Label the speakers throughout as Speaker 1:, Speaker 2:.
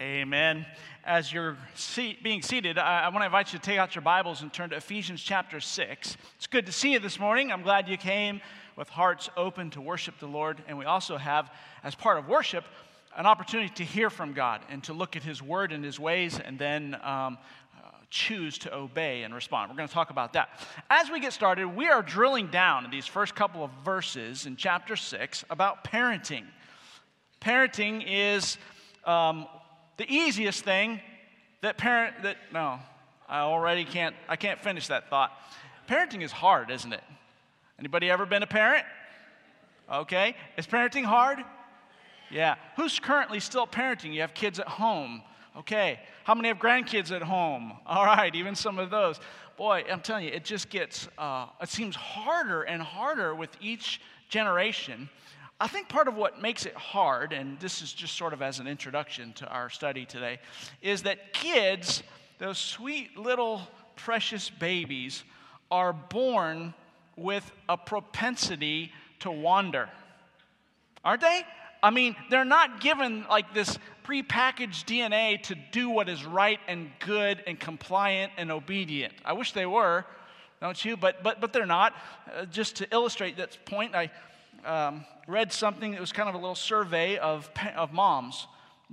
Speaker 1: Amen. As you're seat, being seated, I, I want to invite you to take out your Bibles and turn to Ephesians chapter 6. It's good to see you this morning. I'm glad you came with hearts open to worship the Lord. And we also have, as part of worship, an opportunity to hear from God and to look at His Word and His ways and then um, uh, choose to obey and respond. We're going to talk about that. As we get started, we are drilling down in these first couple of verses in chapter 6 about parenting. Parenting is um, the easiest thing that parent that no i already can't i can't finish that thought. Parenting is hard isn't it? Anybody ever been a parent? Okay is parenting hard? Yeah. Who's currently still parenting? You have kids at home. Okay how many have grandkids at home? All right even some of those. Boy i'm telling you it just gets uh, it seems harder and harder with each generation I think part of what makes it hard, and this is just sort of as an introduction to our study today, is that kids, those sweet little precious babies, are born with a propensity to wander. Aren't they? I mean, they're not given like this prepackaged DNA to do what is right and good and compliant and obedient. I wish they were, don't you? But but but they're not. Uh, just to illustrate that point, I um, read something that was kind of a little survey of, of moms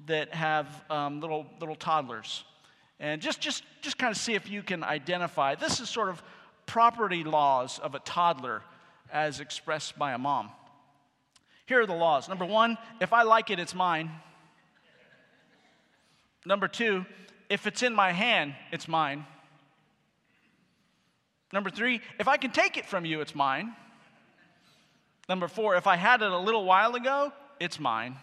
Speaker 1: that have um, little, little toddlers. And just, just, just kind of see if you can identify. This is sort of property laws of a toddler as expressed by a mom. Here are the laws. Number one, if I like it, it's mine. Number two, if it's in my hand, it's mine. Number three, if I can take it from you, it's mine. Number four, if I had it a little while ago, it's mine.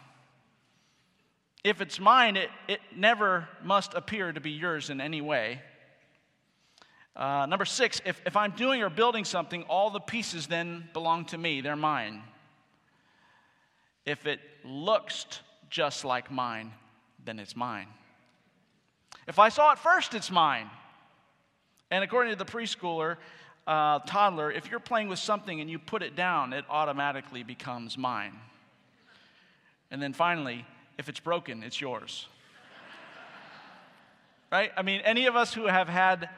Speaker 1: If it's mine, it, it never must appear to be yours in any way. Uh, number six, if, if I'm doing or building something, all the pieces then belong to me, they're mine. If it looks just like mine, then it's mine. If I saw it first, it's mine. And according to the preschooler, uh, toddler, if you're playing with something and you put it down, it automatically becomes mine. And then finally, if it's broken, it's yours. right? I mean, any of us who have had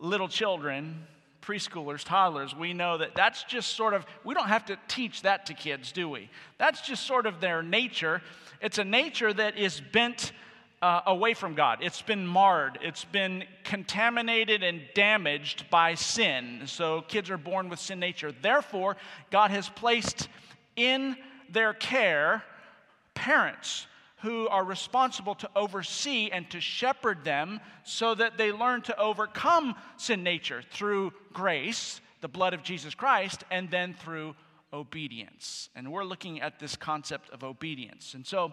Speaker 1: little children, preschoolers, toddlers, we know that that's just sort of, we don't have to teach that to kids, do we? That's just sort of their nature. It's a nature that is bent uh, away from God. It's been marred, it's been contaminated and damaged by sin. So kids are born with sin nature. Therefore, God has placed in their care parents who are responsible to oversee and to shepherd them so that they learn to overcome sin nature through grace, the blood of Jesus Christ, and then through obedience. And we're looking at this concept of obedience. And so,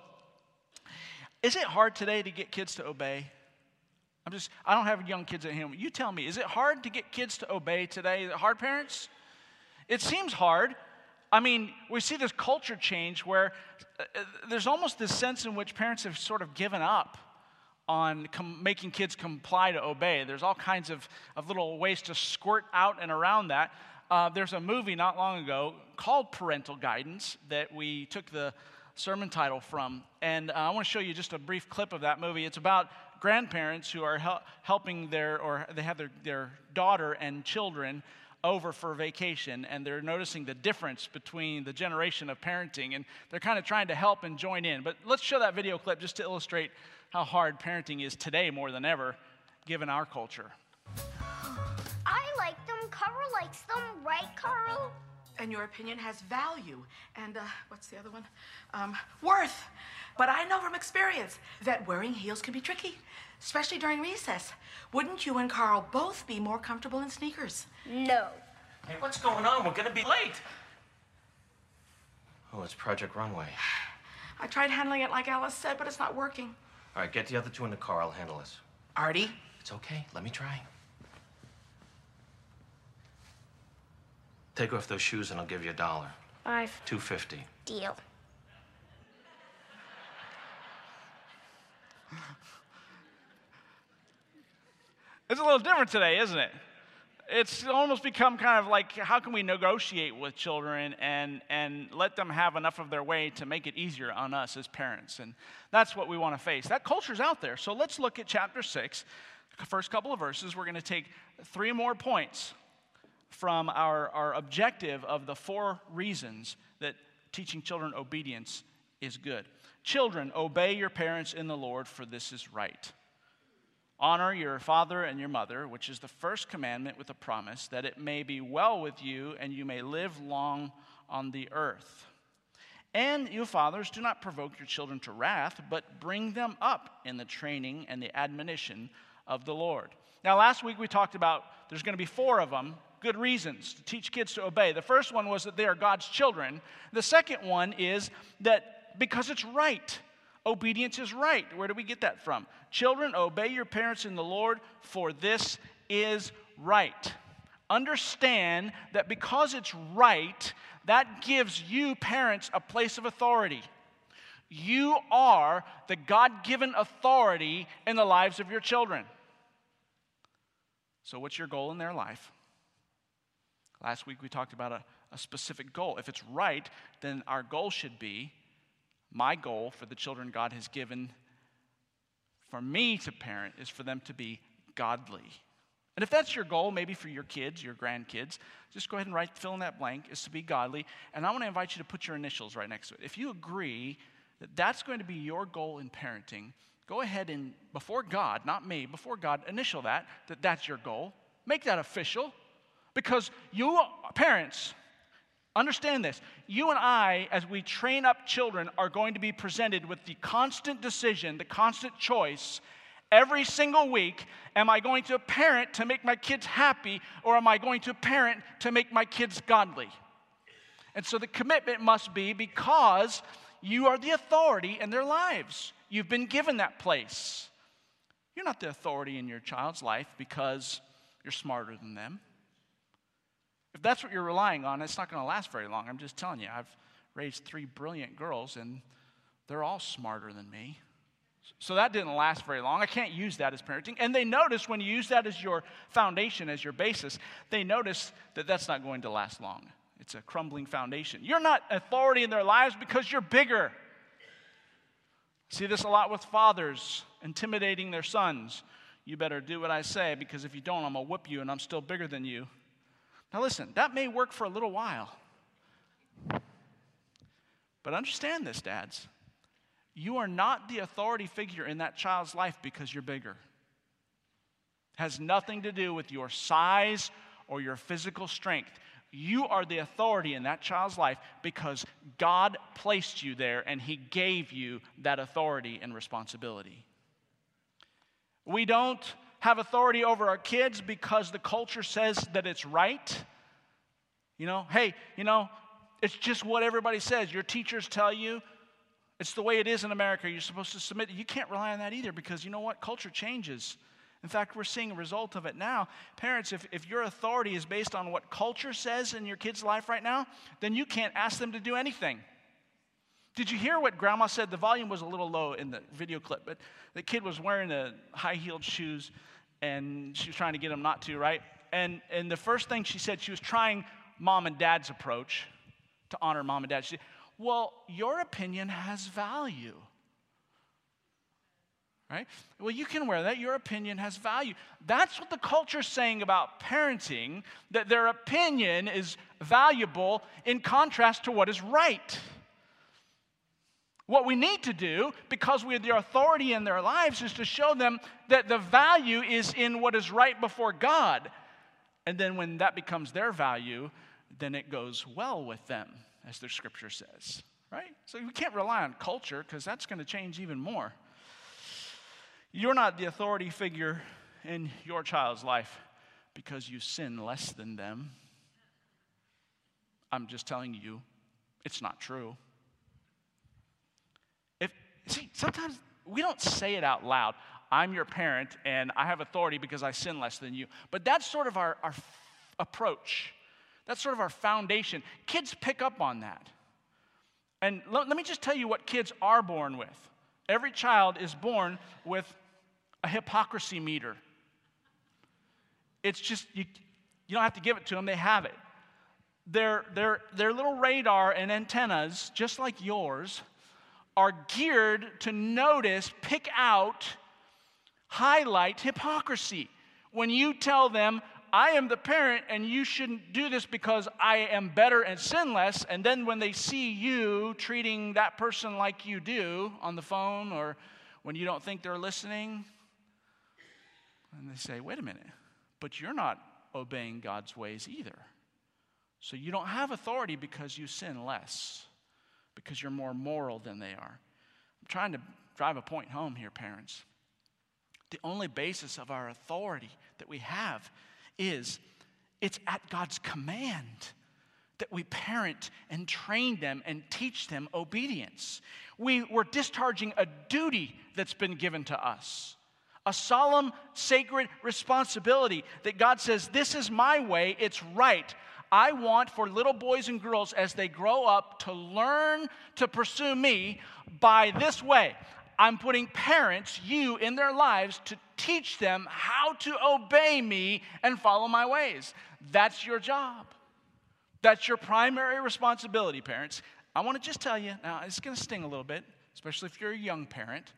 Speaker 1: is it hard today to get kids to obey? I'm just, I don't have young kids at home. You tell me, is it hard to get kids to obey today? Hard parents? It seems hard. I mean, we see this culture change where uh, uh, there's almost this sense in which parents have sort of given up on com- making kids comply to obey. There's all kinds of, of little ways to squirt out and around that. Uh, there's a movie not long ago called Parental Guidance that we took the sermon title from. And uh, I want to show you just a brief clip of that movie. It's about grandparents who are hel- helping their, or they have their, their daughter and children over for vacation and they're noticing the difference between the generation of parenting and they're kind of trying to help and join in. But let's show that video clip just to illustrate how hard parenting is today more than ever given our culture.
Speaker 2: I like them. Carl likes them, right, Carl?
Speaker 3: And your opinion has value and uh, what's the other one? Um, worth. But I know from experience that wearing heels can be tricky, especially during recess. Wouldn't you and Carl both be more comfortable in sneakers?
Speaker 2: No.
Speaker 4: Hey, what's going on? We're gonna be late. Oh, it's Project Runway.
Speaker 3: I tried handling it like Alice said, but it's not working.
Speaker 4: All right, get the other two in the car. I'll handle this.
Speaker 3: Artie?
Speaker 4: It's okay. Let me try. Take off those shoes and I'll give you a dollar.
Speaker 2: Five.
Speaker 4: Two fifty.
Speaker 2: Deal.
Speaker 1: It's a little different today, isn't it? it's almost become kind of like how can we negotiate with children and, and let them have enough of their way to make it easier on us as parents? And that's what we want to face. That culture's out there. So let's look at chapter 6, first couple of verses. We're going to take three more points from our, our objective of the four reasons that teaching children obedience is good. Children, obey your parents in the Lord, for this is right. Honor your father and your mother, which is the first commandment with a promise that it may be well with you and you may live long on the earth. And you fathers, do not provoke your children to wrath, but bring them up in the training and the admonition of the Lord. Now, last week we talked about there's going to be four of them, good reasons to teach kids to obey. The first one was that they are God's children. The second one is that because it's right. Obedience is right. Where do we get that from? Children, obey your parents in the Lord, for this is right. Understand that because it's right, that gives you, parents, a place of authority. You are the God given authority in the lives of your children. So, what's your goal in their life? Last week we talked about a, a specific goal. If it's right, then our goal should be my goal for the children God has given for me to parent is for them to be godly. And if that's your goal, maybe for your kids, your grandkids, just go ahead and write, fill in that blank, is to be godly. And I want to invite you to put your initials right next to it. If you agree that that's going to be your goal in parenting, go ahead and, before God, not me, before God, initial that, that that's your goal. Make that official. Because you, parents, Understand this. You and I, as we train up children, are going to be presented with the constant decision, the constant choice every single week am I going to parent to make my kids happy, or am I going to parent to make my kids godly? And so the commitment must be because you are the authority in their lives. You've been given that place. You're not the authority in your child's life because you're smarter than them. If that's what you're relying on, it's not going to last very long. I'm just telling you, I've raised three brilliant girls, and they're all smarter than me. So that didn't last very long. I can't use that as parenting. And they notice when you use that as your foundation, as your basis, they notice that that's not going to last long. It's a crumbling foundation. You're not authority in their lives because you're bigger. See this a lot with fathers intimidating their sons. You better do what I say because if you don't, I'm going to whip you and I'm still bigger than you. Now, listen, that may work for a little while. But understand this, dads. You are not the authority figure in that child's life because you're bigger. It has nothing to do with your size or your physical strength. You are the authority in that child's life because God placed you there and He gave you that authority and responsibility. We don't have authority over our kids because the culture says that it's right. You know, hey, you know, it's just what everybody says. Your teachers tell you it's the way it is in America. You're supposed to submit. You can't rely on that either because you know what? Culture changes. In fact, we're seeing a result of it now. Parents, if, if your authority is based on what culture says in your kid's life right now, then you can't ask them to do anything. Did you hear what grandma said? The volume was a little low in the video clip, but the kid was wearing the high heeled shoes and she was trying to get him not to, right? And, and the first thing she said, she was trying mom and dad's approach to honor mom and dad. She said, Well, your opinion has value. Right? Well, you can wear that. Your opinion has value. That's what the culture's saying about parenting, that their opinion is valuable in contrast to what is right. What we need to do, because we have the authority in their lives, is to show them that the value is in what is right before God. And then when that becomes their value, then it goes well with them, as the scripture says, right? So we can't rely on culture because that's going to change even more. You're not the authority figure in your child's life because you sin less than them. I'm just telling you, it's not true. See, sometimes we don't say it out loud. I'm your parent and I have authority because I sin less than you. But that's sort of our, our f- approach. That's sort of our foundation. Kids pick up on that. And let, let me just tell you what kids are born with. Every child is born with a hypocrisy meter. It's just, you, You don't have to give it to them, they have it. Their, their, their little radar and antennas, just like yours, are geared to notice, pick out, highlight hypocrisy. When you tell them, I am the parent and you shouldn't do this because I am better and sinless, and then when they see you treating that person like you do on the phone or when you don't think they're listening, and they say, wait a minute, but you're not obeying God's ways either. So you don't have authority because you sin less, because you're more moral than they are. I'm trying to drive a point home here, parents. The only basis of our authority that we have is it's at God's command that we parent and train them and teach them obedience. We, we're discharging a duty that's been given to us a solemn, sacred responsibility that God says, This is my way, it's right. I want for little boys and girls as they grow up to learn to pursue me by this way. I'm putting parents, you, in their lives to teach them how to obey me and follow my ways. That's your job. That's your primary responsibility, parents. I want to just tell you now, it's going to sting a little bit, especially if you're a young parent.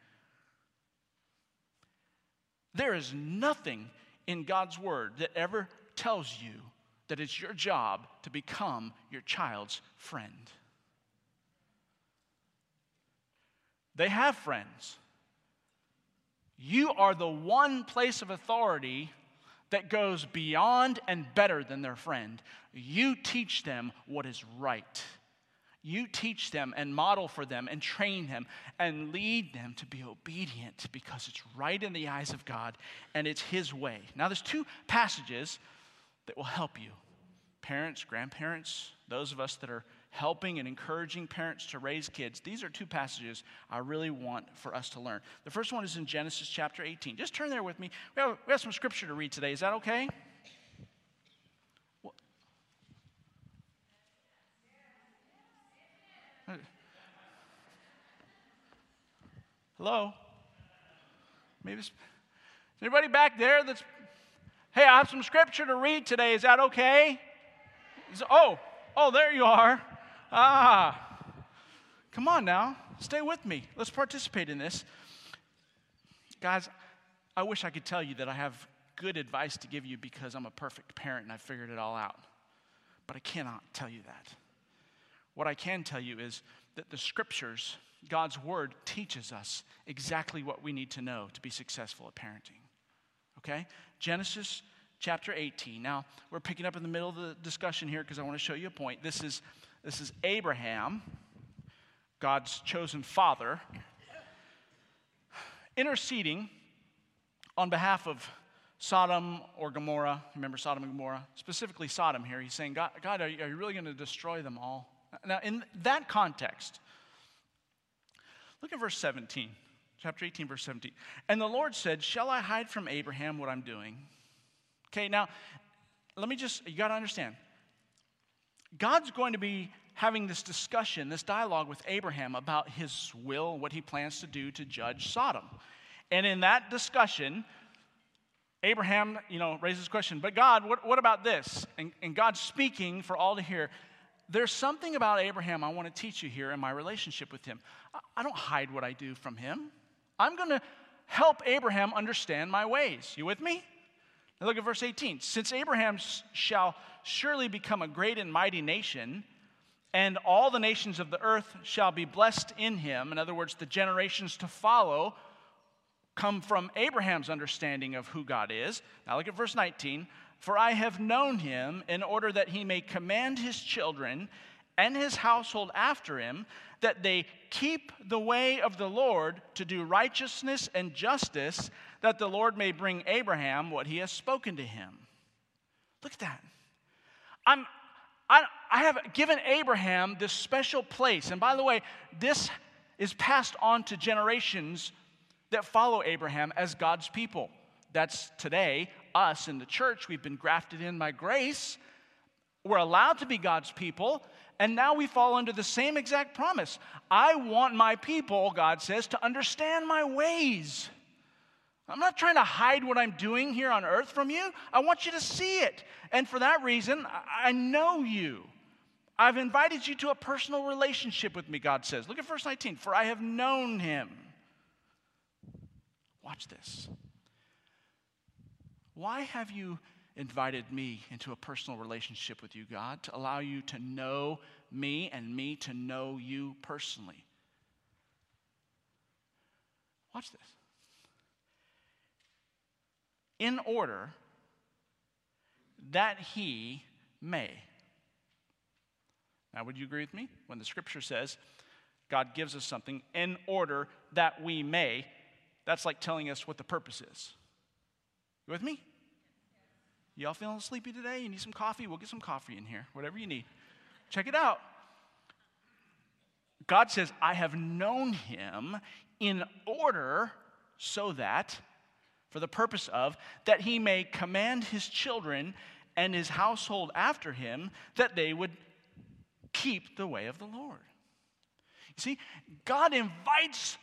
Speaker 1: There is nothing in God's word that ever tells you that it's your job to become your child's friend. They have friends. You are the one place of authority that goes beyond and better than their friend. You teach them what is right. You teach them and model for them and train them and lead them to be obedient because it's right in the eyes of God and it's His way. Now, there's two passages that will help you parents, grandparents, those of us that are helping and encouraging parents to raise kids. These are two passages I really want for us to learn. The first one is in Genesis chapter 18. Just turn there with me. We have, we have some scripture to read today. Is that okay? Hello? Maybe is anybody back there that's hey, I have some scripture to read today. Is that okay? oh, oh, there you are. Ah. Come on now. Stay with me. Let's participate in this. Guys, I wish I could tell you that I have good advice to give you because I'm a perfect parent and I figured it all out. But I cannot tell you that. What I can tell you is that the scriptures God's word teaches us exactly what we need to know to be successful at parenting. Okay? Genesis chapter 18. Now, we're picking up in the middle of the discussion here because I want to show you a point. This is, this is Abraham, God's chosen father, interceding on behalf of Sodom or Gomorrah. Remember Sodom and Gomorrah? Specifically Sodom here. He's saying, God, God are you, are you really going to destroy them all? Now, in that context, Look at verse 17, chapter 18, verse 17. And the Lord said, Shall I hide from Abraham what I'm doing? Okay, now, let me just, you got to understand. God's going to be having this discussion, this dialogue with Abraham about his will, what he plans to do to judge Sodom. And in that discussion, Abraham, you know, raises the question, but God, what, what about this? And, and God's speaking for all to hear there's something about Abraham I want to teach you here in my relationship with him. I don't hide what I do from him. I'm going to help Abraham understand my ways. You with me? Now look at verse 18. Since Abraham shall surely become a great and mighty nation, and all the nations of the earth shall be blessed in him, in other words, the generations to follow come from Abraham's understanding of who God is. Now look at verse 19. For I have known him in order that he may command his children and his household after him, that they keep the way of the Lord to do righteousness and justice, that the Lord may bring Abraham what he has spoken to him. Look at that. I'm, I, I have given Abraham this special place. And by the way, this is passed on to generations that follow Abraham as God's people. That's today, us in the church. We've been grafted in by grace. We're allowed to be God's people, and now we fall under the same exact promise. I want my people, God says, to understand my ways. I'm not trying to hide what I'm doing here on earth from you. I want you to see it. And for that reason, I know you. I've invited you to a personal relationship with me, God says. Look at verse 19. For I have known him. Watch this. Why have you invited me into a personal relationship with you, God? To allow you to know me and me to know you personally. Watch this. In order that he may. Now, would you agree with me? When the scripture says God gives us something in order that we may, that's like telling us what the purpose is. You with me? Y'all feeling sleepy today? You need some coffee? We'll get some coffee in here, whatever you need. Check it out. God says, I have known him in order so that, for the purpose of, that he may command his children and his household after him, that they would keep the way of the Lord. You see, God invites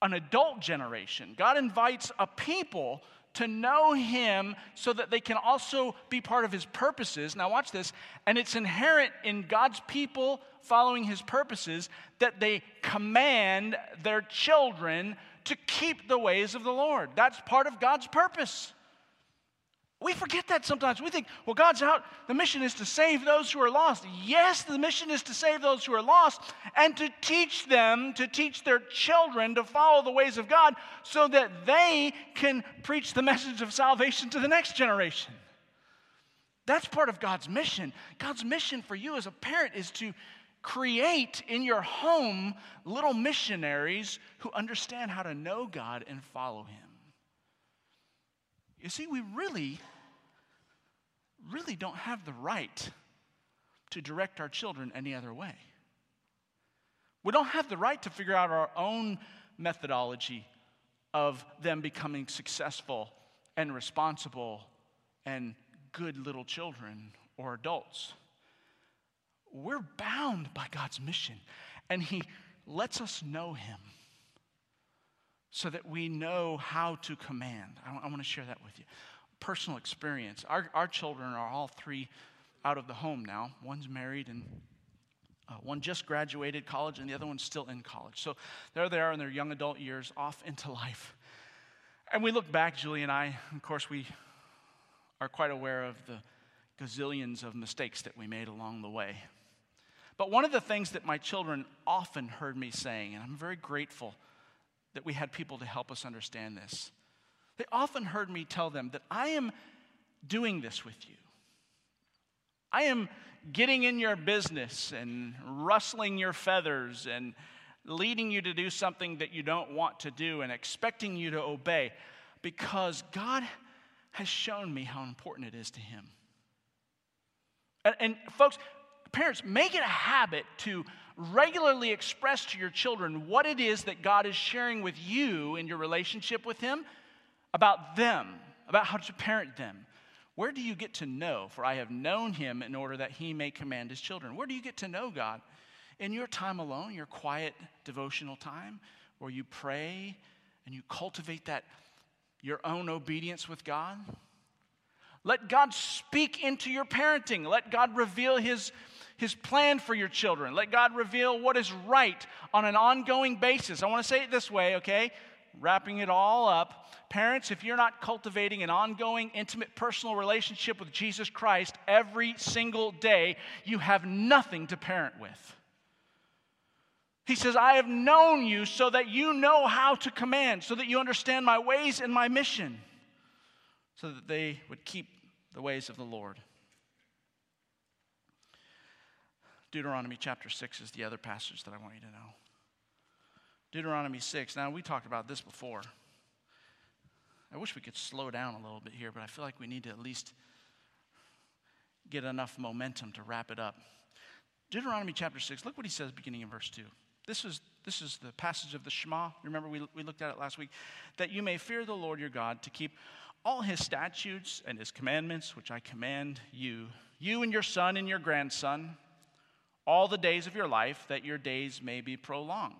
Speaker 1: an adult generation, God invites a people to know Him so that they can also be part of His purposes. Now, watch this. And it's inherent in God's people following His purposes that they command their children to keep the ways of the Lord. That's part of God's purpose. We forget that sometimes. We think, well, God's out. The mission is to save those who are lost. Yes, the mission is to save those who are lost and to teach them, to teach their children to follow the ways of God so that they can preach the message of salvation to the next generation. That's part of God's mission. God's mission for you as a parent is to create in your home little missionaries who understand how to know God and follow Him. You see, we really, really don't have the right to direct our children any other way. We don't have the right to figure out our own methodology of them becoming successful and responsible and good little children or adults. We're bound by God's mission, and He lets us know Him so that we know how to command. I, I want to share that with you. Personal experience. Our, our children are all three out of the home now. One's married and uh, one just graduated college and the other one's still in college. So there they are in their young adult years, off into life. And we look back, Julie and I, of course, we are quite aware of the gazillions of mistakes that we made along the way. But one of the things that my children often heard me saying, and I'm very grateful that we had people to help us understand this. They often heard me tell them that I am doing this with you. I am getting in your business and rustling your feathers and leading you to do something that you don't want to do and expecting you to obey because God has shown me how important it is to Him. And, and folks, parents, make it a habit to regularly express to your children what it is that God is sharing with you in your relationship with Him about them, about how to parent them. Where do you get to know? For I have known Him in order that He may command His children. Where do you get to know God? In your time alone, your quiet devotional time, where you pray and you cultivate that your own obedience with God. Let God speak into your parenting. Let God reveal His his plan for your children. Let God reveal what is right on an ongoing basis. I want to say it this way, okay? Wrapping it all up. Parents, if you're not cultivating an ongoing, intimate, personal relationship with Jesus Christ every single day, you have nothing to parent with. He says, I have known you so that you know how to command, so that you understand my ways and my mission, so that they would keep the ways of the Lord. Deuteronomy chapter 6 is the other passage that I want you to know. Deuteronomy 6. Now, we talked about this before. I wish we could slow down a little bit here, but I feel like we need to at least get enough momentum to wrap it up. Deuteronomy chapter 6, look what he says beginning in verse 2. This is, this is the passage of the Shema. Remember, we, we looked at it last week. That you may fear the Lord your God to keep all his statutes and his commandments, which I command you, you and your son and your grandson all the days of your life, that your days may be prolonged.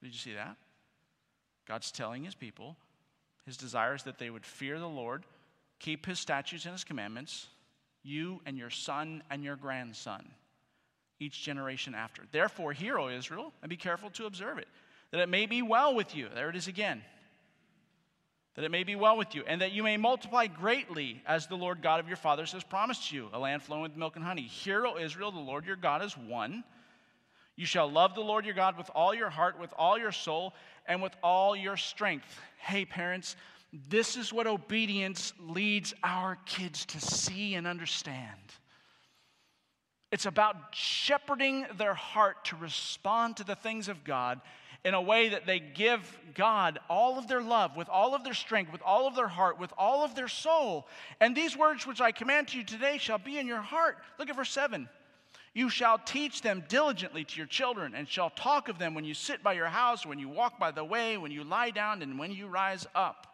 Speaker 1: Did you see that? God's telling his people, his desire is that they would fear the Lord, keep his statutes and his commandments, you and your son and your grandson, each generation after. Therefore, hear, O Israel, and be careful to observe it, that it may be well with you. There it is again. That it may be well with you, and that you may multiply greatly, as the Lord God of your fathers has promised you, a land flowing with milk and honey. Hear, O Israel, the Lord your God is one. You shall love the Lord your God with all your heart, with all your soul, and with all your strength. Hey, parents, this is what obedience leads our kids to see and understand. It's about shepherding their heart to respond to the things of God in a way that they give God all of their love, with all of their strength, with all of their heart, with all of their soul. And these words which I command to you today shall be in your heart. Look at verse 7. You shall teach them diligently to your children, and shall talk of them when you sit by your house, when you walk by the way, when you lie down, and when you rise up.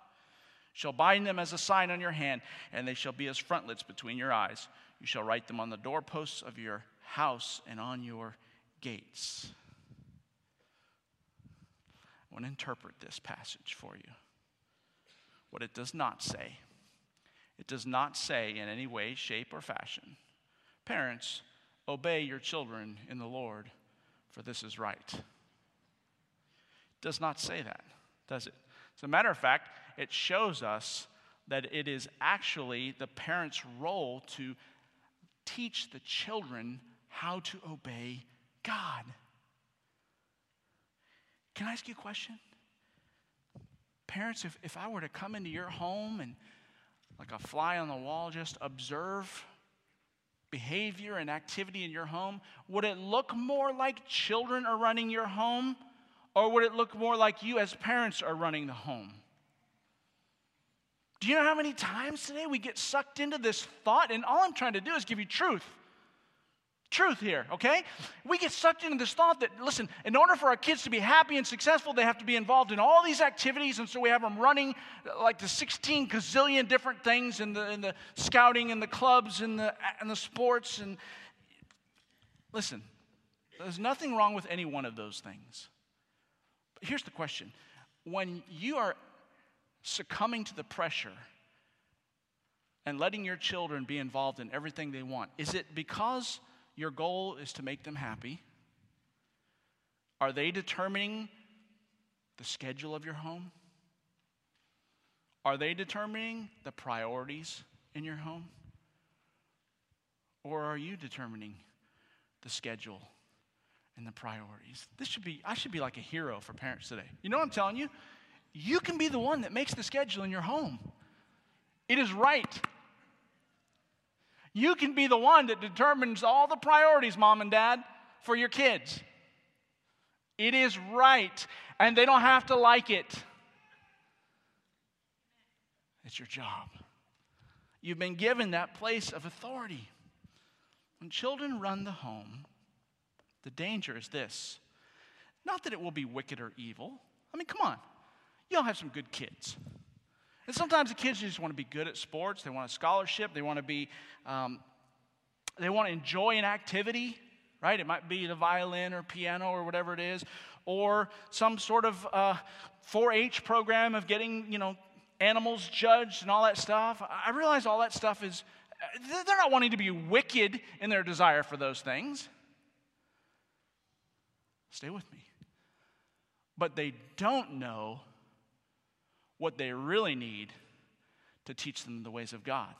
Speaker 1: Shall bind them as a sign on your hand, and they shall be as frontlets between your eyes. You shall write them on the doorposts of your house and on your gates. I want to interpret this passage for you. What it does not say, it does not say in any way, shape, or fashion, parents, obey your children in the Lord, for this is right. It does not say that, does it? As a matter of fact, it shows us that it is actually the parent's role to teach the children how to obey God. Can I ask you a question? Parents, if, if I were to come into your home and, like a fly on the wall, just observe behavior and activity in your home, would it look more like children are running your home, or would it look more like you as parents are running the home? Do you know how many times today we get sucked into this thought? And all I'm trying to do is give you truth truth here, okay? We get sucked into this thought that, listen, in order for our kids to be happy and successful, they have to be involved in all these activities. And so we have them running uh, like the 16 gazillion different things in the, in the scouting and the clubs and the, and the sports. And listen, there's nothing wrong with any one of those things. But here's the question when you are succumbing to the pressure, and letting your children be involved in everything they want? Is it because your goal is to make them happy? Are they determining the schedule of your home? Are they determining the priorities in your home? Or are you determining the schedule and the priorities? This should be, I should be like a hero for parents today. You know what I'm telling you? You can be the one that makes the schedule in your home. It is right. You can be the one that determines all the priorities, mom and dad, for your kids. It is right, and they don't have to like it. It's your job. You've been given that place of authority. When children run the home, the danger is this not that it will be wicked or evil. I mean, come on. Y'all have some good kids. Sometimes the kids just want to be good at sports. They want a scholarship. They want to be, um, they want to enjoy an activity, right? It might be the violin or piano or whatever it is, or some sort of uh, 4-H program of getting, you know, animals judged and all that stuff. I realize all that stuff is, they're not wanting to be wicked in their desire for those things. Stay with me. But they don't know what they really need to teach them the ways of God.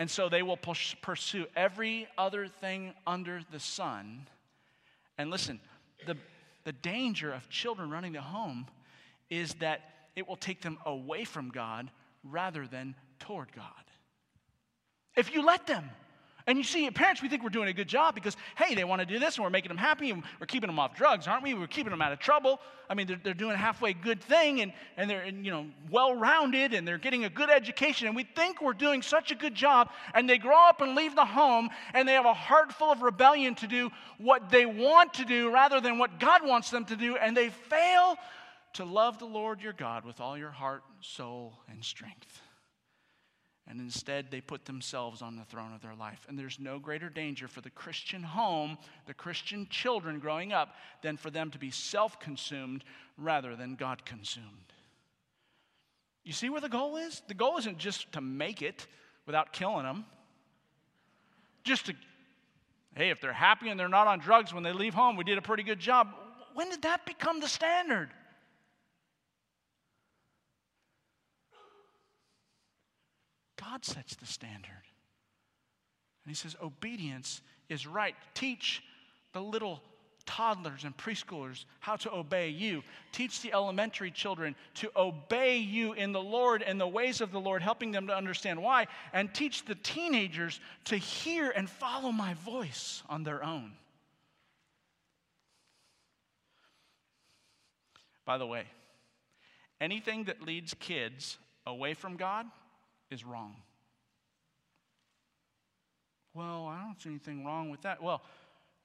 Speaker 1: And so they will push, pursue every other thing under the sun. And listen, the, the danger of children running the home is that it will take them away from God rather than toward God. If you let them, and you see, parents, we think we're doing a good job because, hey, they want to do this and we're making them happy and we're keeping them off drugs, aren't we? We're keeping them out of trouble. I mean, they're, they're doing a halfway good thing and, and they're, you know, well-rounded and they're getting a good education. And we think we're doing such a good job. And they grow up and leave the home and they have a heart full of rebellion to do what they want to do rather than what God wants them to do. And they fail to love the Lord your God with all your heart, soul, and strength. And instead, they put themselves on the throne of their life. And there's no greater danger for the Christian home, the Christian children growing up, than for them to be self consumed rather than God consumed. You see where the goal is? The goal isn't just to make it without killing them, just to, hey, if they're happy and they're not on drugs when they leave home, we did a pretty good job. When did that become the standard? God sets the standard. And he says, obedience is right. Teach the little toddlers and preschoolers how to obey you. Teach the elementary children to obey you in the Lord and the ways of the Lord, helping them to understand why. And teach the teenagers to hear and follow my voice on their own. By the way, anything that leads kids away from God is wrong. Well, I don't see anything wrong with that. Well,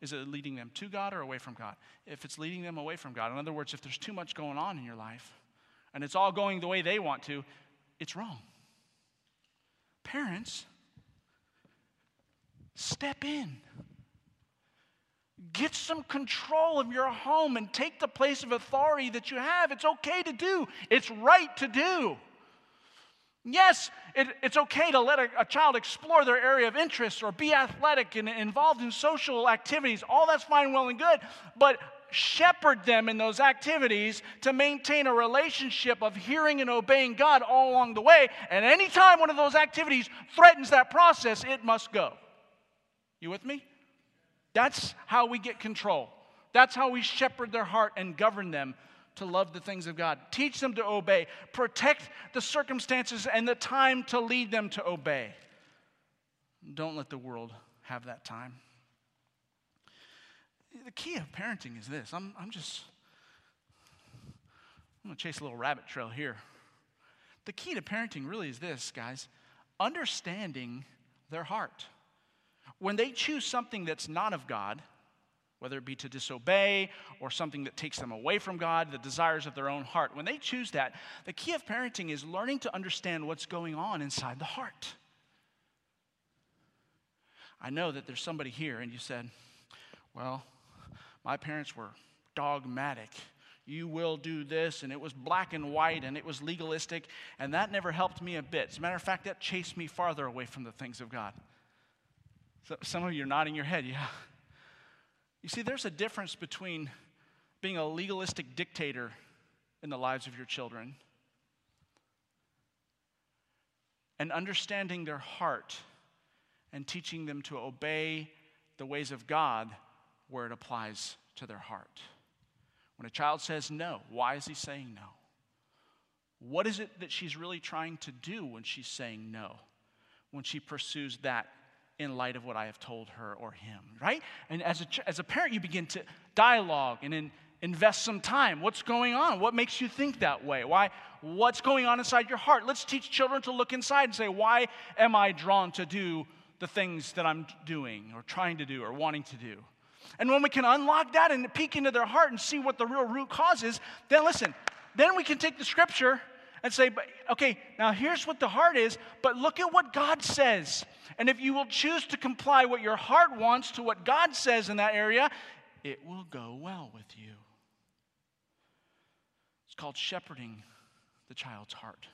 Speaker 1: is it leading them to God or away from God? If it's leading them away from God, in other words, if there's too much going on in your life and it's all going the way they want to, it's wrong. Parents, step in. Get some control of your home and take the place of authority that you have. It's okay to do, it's right to do. Yes, it, it's okay to let a, a, child explore their area of interest or be athletic and involved in social activities. All that's fine, well, and good. But shepherd them in those activities to maintain a relationship of hearing and obeying God all along the way. And anytime one of those activities threatens that process, it must go. You with me? That's how we get control. That's how we shepherd their heart and govern them to love the things of God. Teach them to obey. Protect the circumstances and the time to lead them to obey. Don't let the world have that time. The key of parenting is this I'm, I'm just, I'm to chase a little rabbit trail here. The key to parenting really is this, guys understanding their heart. When they choose something that's not of God, whether it be to disobey or something that takes them away from God, the desires of their own heart. When they choose that, the key of parenting is learning to understand what's going on inside the heart. I know that there's somebody here and you said, Well, my parents were dogmatic. You will do this, and it was black and white, and it was legalistic, and that never helped me a bit. As a matter of fact, that chased me farther away from the things of God. So some of you are nodding your head, yeah. You see, there's a difference between being a legalistic dictator in the lives of your children and understanding their heart and teaching them to obey the ways of God where it applies to their heart. When a child says no, why is he saying no? What is it that she's really trying to do when she's saying no? When she pursues that in light of what I have told her or him, right? And as a, as a parent, you begin to dialogue and in, invest some time. What's going on? What makes you think that way? Why? What's going on inside your heart? Let's teach children to look inside and say, why am I drawn to do the things that I'm doing or trying to do or wanting to do? And when we can unlock that and peek into their heart and see what the real root cause is, then listen, then we can take the scripture and say, but, okay, now here's what the heart is, but look at what God says. And if you will choose to comply what your heart wants to what God says in that area, it will go well with you. It's called shepherding the child's heart,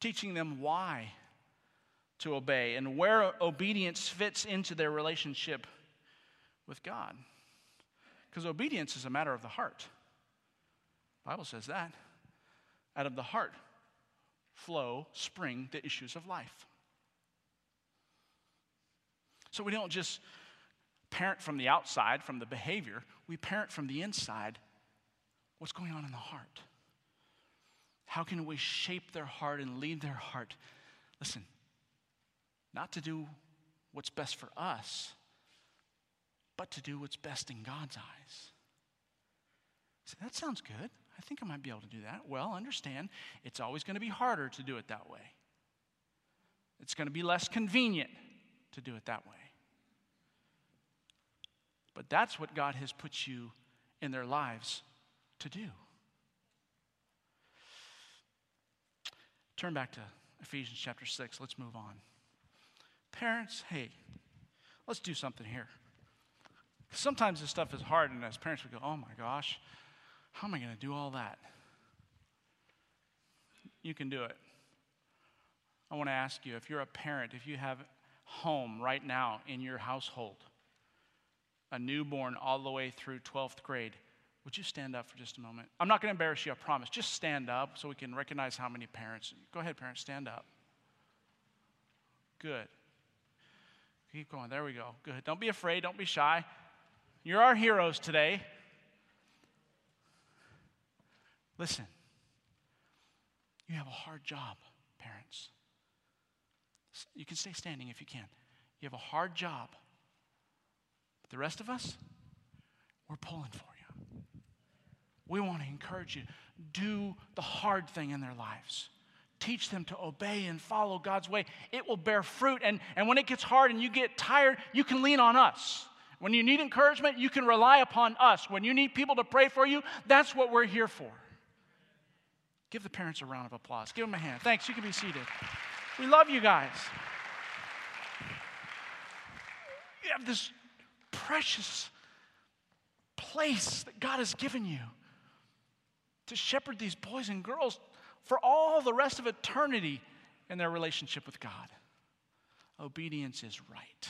Speaker 1: teaching them why to obey and where obedience fits into their relationship with God. Because obedience is a matter of the heart. The Bible says that. Out of the heart flow, spring the issues of life. So we don't just parent from the outside, from the behavior, we parent from the inside. What's going on in the heart? How can we shape their heart and lead their heart? Listen, not to do what's best for us, but to do what's best in God's eyes. So that sounds good. I think I might be able to do that. Well, understand, it's always going to be harder to do it that way. It's going to be less convenient to do it that way. But that's what God has put you in their lives to do. Turn back to Ephesians chapter 6. Let's move on. Parents, hey, let's do something here. Sometimes this stuff is hard, and as parents, we go, oh my gosh, how am I going to do all that? You can do it. I want to ask you if you're a parent, if you have home right now in your household, a newborn all the way through 12th grade, would you stand up for just a moment? I'm not going to embarrass you, I promise. Just stand up so we can recognize how many parents. Go ahead, parents, stand up. Good. Keep going. There we go. Good. Don't be afraid. Don't be shy. You're our heroes today. Listen, you have a hard job, parents. You can stay standing if you can. You have a hard job. But the rest of us, we're pulling for you. We want to encourage you. Do the hard thing in their lives. Teach them to obey and follow God's way. It will bear fruit. And, and when it gets hard and you get tired, you can lean on us. When you need encouragement, you can rely upon us. When you need people to pray for you, that's what we're here for. Give the parents a round of applause. Give them a hand. Thanks. You can be seated. We love you guys. You have this precious place that God has given you to shepherd these boys and girls for all the rest of eternity in their relationship with God. Obedience is right.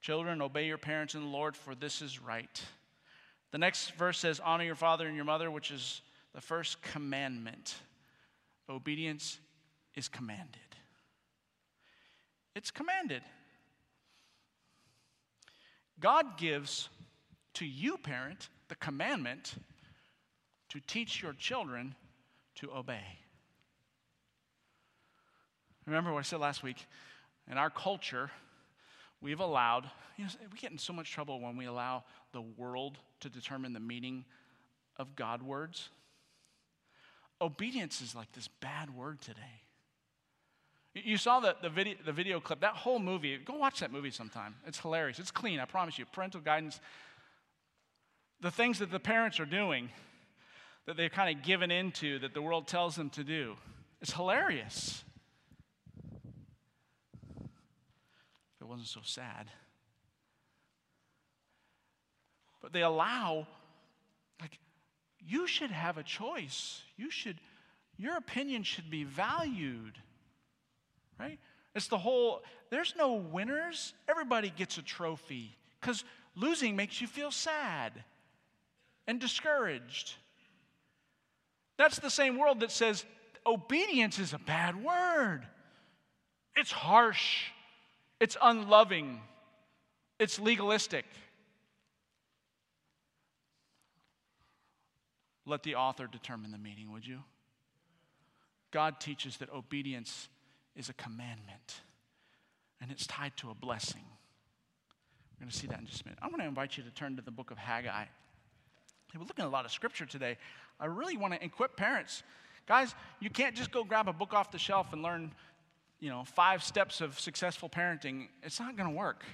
Speaker 1: Children, obey your parents in the Lord, for this is right. The next verse says, Honor your father and your mother, which is the first commandment. Obedience is commanded. It's commanded. God gives to you, parent, the commandment to teach your children to obey. Remember what I said last week? In our culture, we've allowed, you know, we get in so much trouble when we allow the world to determine the meaning of God words. Obedience is like this bad word today. You saw the, the, video, the video clip, that whole movie. Go watch that movie sometime. It's hilarious. It's clean, I promise you. Parental guidance. The things that the parents are doing that they've kind of given into that the world tells them to do. It's hilarious. If it wasn't so sad. But they allow, like, you should have a choice. You should, your opinion should be valued, right? It's the whole, there's no winners. Everybody gets a trophy because losing makes you feel sad and discouraged. That's the same world that says obedience is a bad word. It's harsh, it's unloving, it's legalistic. Let the author determine the meaning, would you? God teaches that obedience is a commandment and it's tied to a blessing. We're going to see that in just a minute. I'm going to invite you to turn to the book of Haggai. We're looking at a lot of scripture today. I really want to equip parents. Guys, you can't just go grab a book off the shelf and learn, you know, five steps of successful parenting. It's not going to work.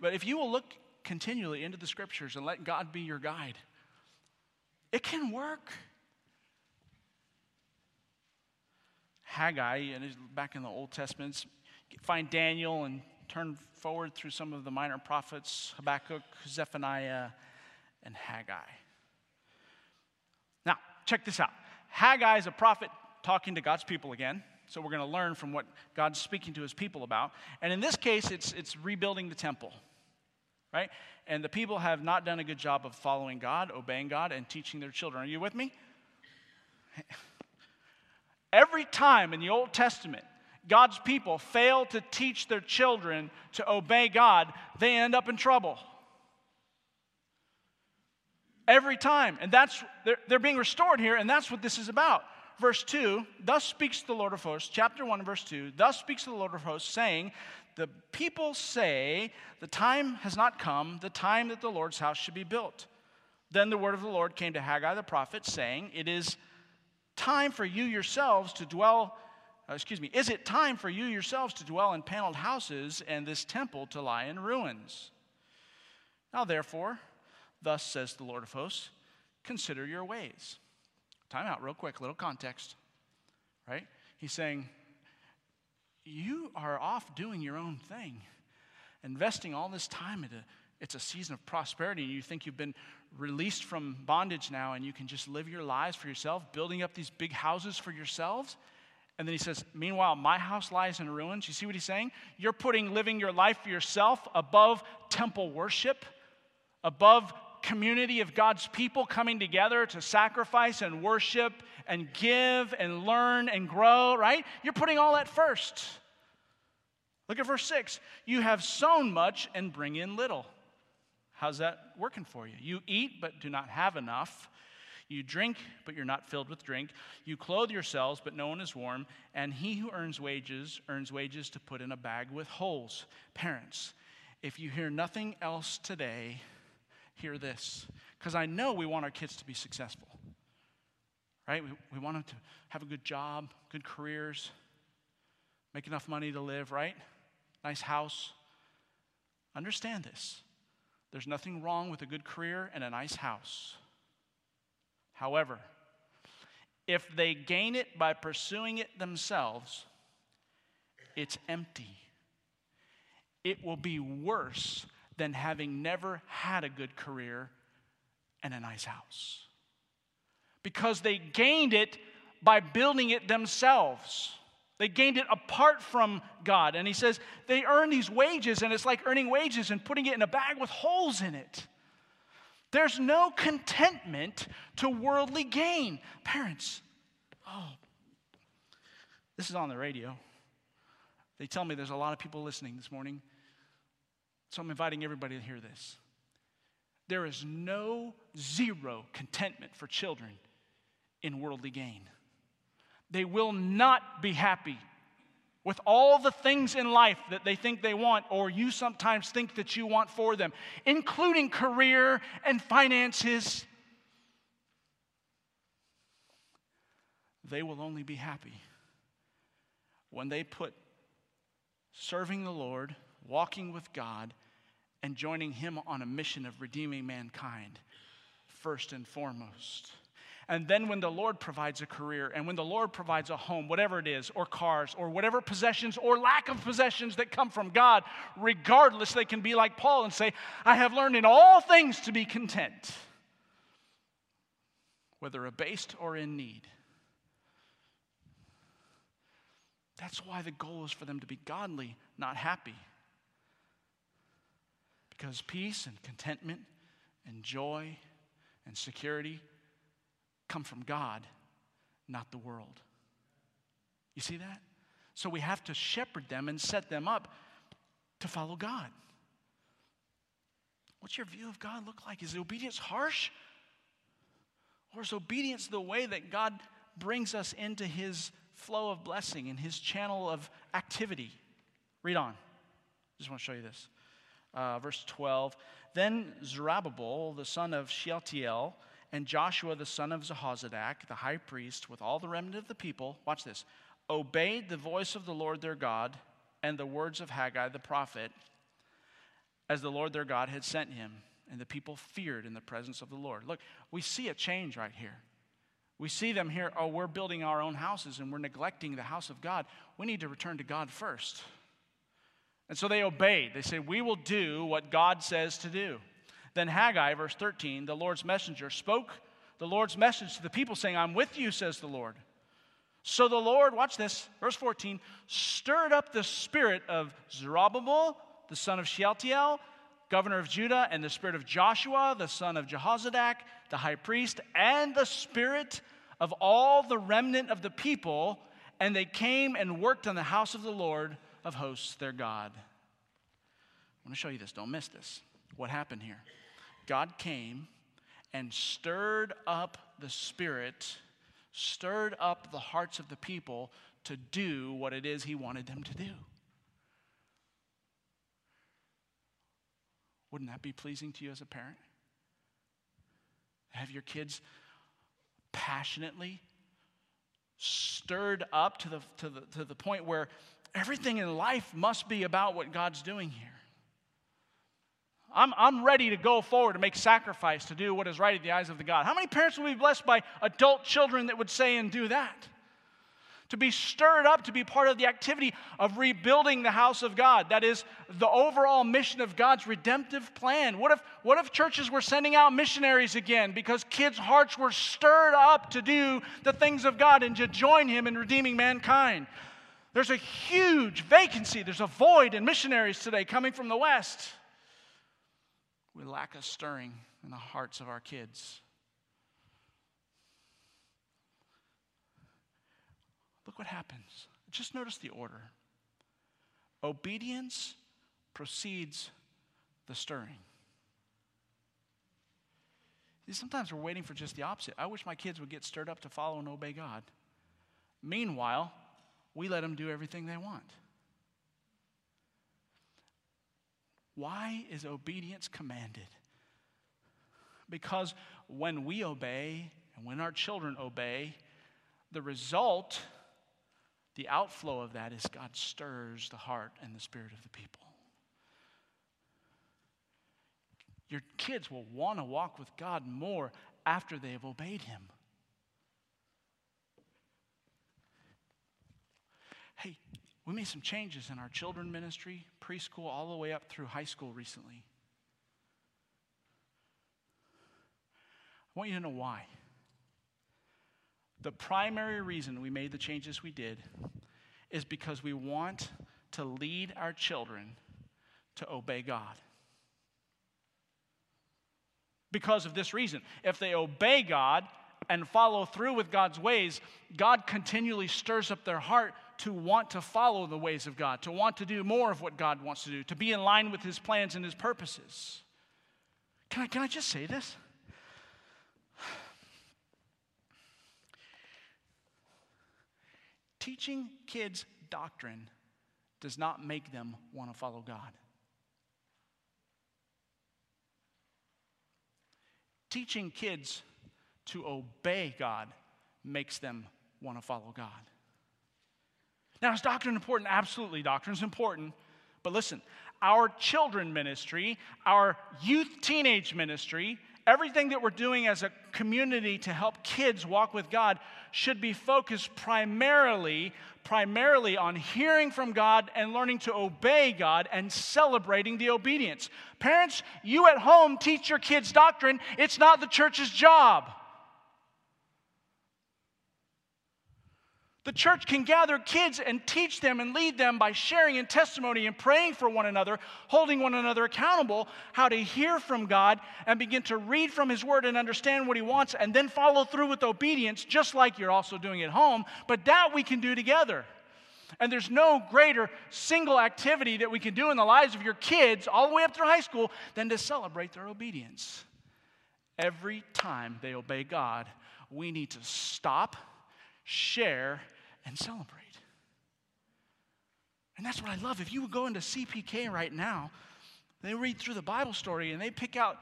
Speaker 1: But if you will look continually into the scriptures and let God be your guide, it can work. Haggai, and back in the Old Testament, find Daniel and turn forward through some of the minor prophets Habakkuk, Zephaniah, and Haggai. Now, check this out. Haggai is a prophet talking to God's people again. So we're going to learn from what God's speaking to his people about. And in this case, it's, it's rebuilding the temple, right? And the people have not done a good job of following God, obeying God, and teaching their children. Are you with me? Every time in the Old Testament God's people fail to teach their children to obey God, they end up in trouble. Every time. And that's, they're, they're being restored here, and that's what this is about. Verse 2 Thus speaks the Lord of hosts, chapter 1, verse 2. Thus speaks the Lord of hosts, saying, The people say, The time has not come, the time that the Lord's house should be built. Then the word of the Lord came to Haggai the prophet, saying, It is time for you yourselves to dwell uh, excuse me, is it time for you yourselves to dwell in paneled houses and this temple to lie in ruins? Now, therefore, thus says the Lord of hosts, consider your ways. Time out, real quick, little context. right? He's saying, You are off doing your own thing, investing all this time into it's a season of prosperity, and you think you've been released from bondage now, and you can just live your lives for yourself, building up these big houses for yourselves. And then he says, Meanwhile, my house lies in ruins. You see what he's saying? You're putting living your life for yourself above temple worship, above community of God's people coming together to sacrifice and worship and give and learn and grow, right? You're putting all that first. Look at verse 6. You have sown much and bring in little. How's that working for you? You eat but do not have enough. You drink, but you're not filled with drink. You clothe yourselves, but no one is warm. And he who earns wages earns wages to put in a bag with holes. Parents, if you hear nothing else today, hear this. Because I know we want our kids to be successful, right? We, we want them to have a good job, good careers, make enough money to live, right? Nice house. Understand this. There's nothing wrong with a good career and a nice house. However, if they gain it by pursuing it themselves, it's empty. It will be worse than having never had a good career and a nice house. Because they gained it by building it themselves. They gained it apart from God. And he says they earn these wages, and it's like earning wages and putting it in a bag with holes in it. There's no contentment to worldly gain. Parents, oh, this is on the radio. They tell me there's a lot of people listening this morning. So I'm inviting everybody to hear this. There is no zero contentment for children in worldly gain. They will not be happy with all the things in life that they think they want, or you sometimes think that you want for them, including career and finances, they will only be happy when they put serving the Lord, walking with God, and joining Him on a mission of redeeming mankind first and foremost. And then when the Lord provides a career and when the Lord provides a home, whatever it is, or cars, or whatever possessions or lack of possessions that come from God, regardless, they can be like Paul and say, I have learned in all things to be content, whether abased or in need. That's why the goal is for them to be godly, not happy. Because peace and contentment and joy and security come from God, not the world. You see that? So we have to shepherd them and set them up to follow God. What's your view of God look like? Is obedience harsh? Or is obedience the way that God brings us into his flow of blessing and his channel of activity? Read on. I Just want to show you this. Uh, verse 12. Then Zerubbabel, the son of Shealtiel, and Joshua the son of Jehozadak, the high priest, with all the remnant of the people, watch this, obeyed the voice of the Lord their God and the words of Haggai the prophet, as the Lord their God had sent him. And the people feared in the presence of the Lord. Look, we see a change right here. We see them here, oh, we're building our own houses and we're neglecting the house of God. We need to return to God first. And so they obeyed. They said, We will do what God says to do. Then Haggai, verse 13, the Lord's messenger, spoke the Lord's message to the people, saying, I'm with you, says the Lord. So the Lord, watch this, verse 14, stirred up the spirit of Zerubbabel, the son of Shealtiel, governor of Judah, and the spirit of Joshua, the son of Jehozadak, the high priest, and the spirit of all the remnant of the people, and they came and worked on the house of the Lord of hosts, their God. I want to show you this. Don't miss this. What happened here? God came and stirred up the Spirit, stirred up the hearts of the people to do what it is He wanted them to do. Wouldn't that be pleasing to you as a parent? Have your kids passionately stirred up to the, to the, to the point where everything in life must be about what God's doing here. I'm, I'm ready to go forward to make sacrifice to do what is right in the eyes of the God. How many parents will be blessed by adult children that would say and do that? to be stirred up to be part of the activity of rebuilding the house of God. That is the overall mission of God's redemptive plan. What if, what if churches were sending out missionaries again because kids' hearts were stirred up to do the things of God and to join Him in redeeming mankind? There's a huge vacancy, there's a void in missionaries today coming from the West. We lack a stirring in the hearts of our kids. Look what happens. Just notice the order. Obedience precedes the stirring. Sometimes we're waiting for just the opposite. I wish my kids would get stirred up to follow and obey God. Meanwhile, we let them do everything they want. Why is obedience commanded? Because when we obey and when our children obey, the result the outflow of that is God stirs the heart and the spirit of the people. Your kids will want to walk with God more after they have obeyed Him. Hey, we made some changes in our children ministry, preschool, all the way up through high school recently. I want you to know why. The primary reason we made the changes we did is because we want to lead our children to obey God. Because of this reason, if they obey God and follow through with God's ways, God continually stirs up their heart to want to follow the ways of God, to want to do more of what God wants to do, to be in line with His plans and His purposes. Can I, can I just say this? Teaching kids doctrine does not make them want to follow God. Teaching kids to obey God makes them want to follow God. Now, is doctrine important? Absolutely, doctrine is important. But listen, our children ministry, our youth teenage ministry, everything that we're doing as a community to help kids walk with God should be focused primarily primarily on hearing from God and learning to obey God and celebrating the obedience. Parents, you at home teach your kids doctrine. It's not the church's job. The church can gather kids and teach them and lead them by sharing in testimony and praying for one another, holding one another accountable, how to hear from God and begin to read from His Word and understand what He wants, and then follow through with obedience, just like you're also doing at home. But that we can do together. And there's no greater single activity that we can do in the lives of your kids, all the way up through high school, than to celebrate their obedience. Every time they obey God, we need to stop, share, and celebrate. And that's what I love. If you would go into CPK right now, they read through the Bible story and they pick out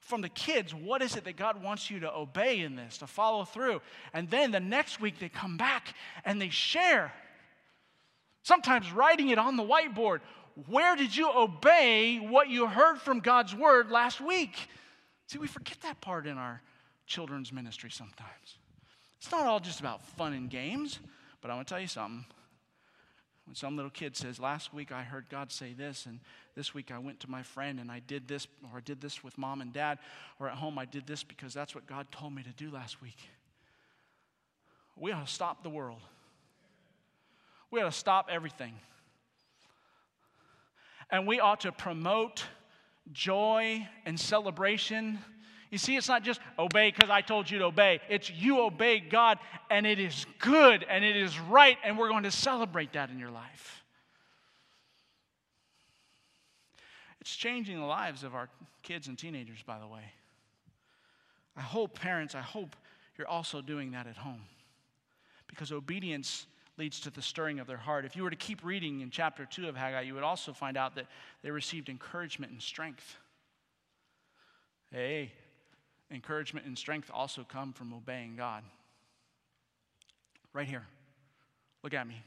Speaker 1: from the kids what is it that God wants you to obey in this, to follow through. And then the next week they come back and they share. Sometimes writing it on the whiteboard. Where did you obey what you heard from God's word last week? See, we forget that part in our children's ministry sometimes. It's not all just about fun and games. But I want to tell you something. When some little kid says, Last week I heard God say this, and this week I went to my friend and I did this, or I did this with mom and dad, or at home I did this because that's what God told me to do last week. We ought to stop the world. We ought to stop everything. And we ought to promote joy and celebration you see, it's not just obey because I told you to obey. It's you obey God, and it is good and it is right, and we're going to celebrate that in your life. It's changing the lives of our kids and teenagers, by the way. I hope, parents, I hope you're also doing that at home because obedience leads to the stirring of their heart. If you were to keep reading in chapter 2 of Haggai, you would also find out that they received encouragement and strength. Hey, encouragement and strength also come from obeying God. Right here. Look at me.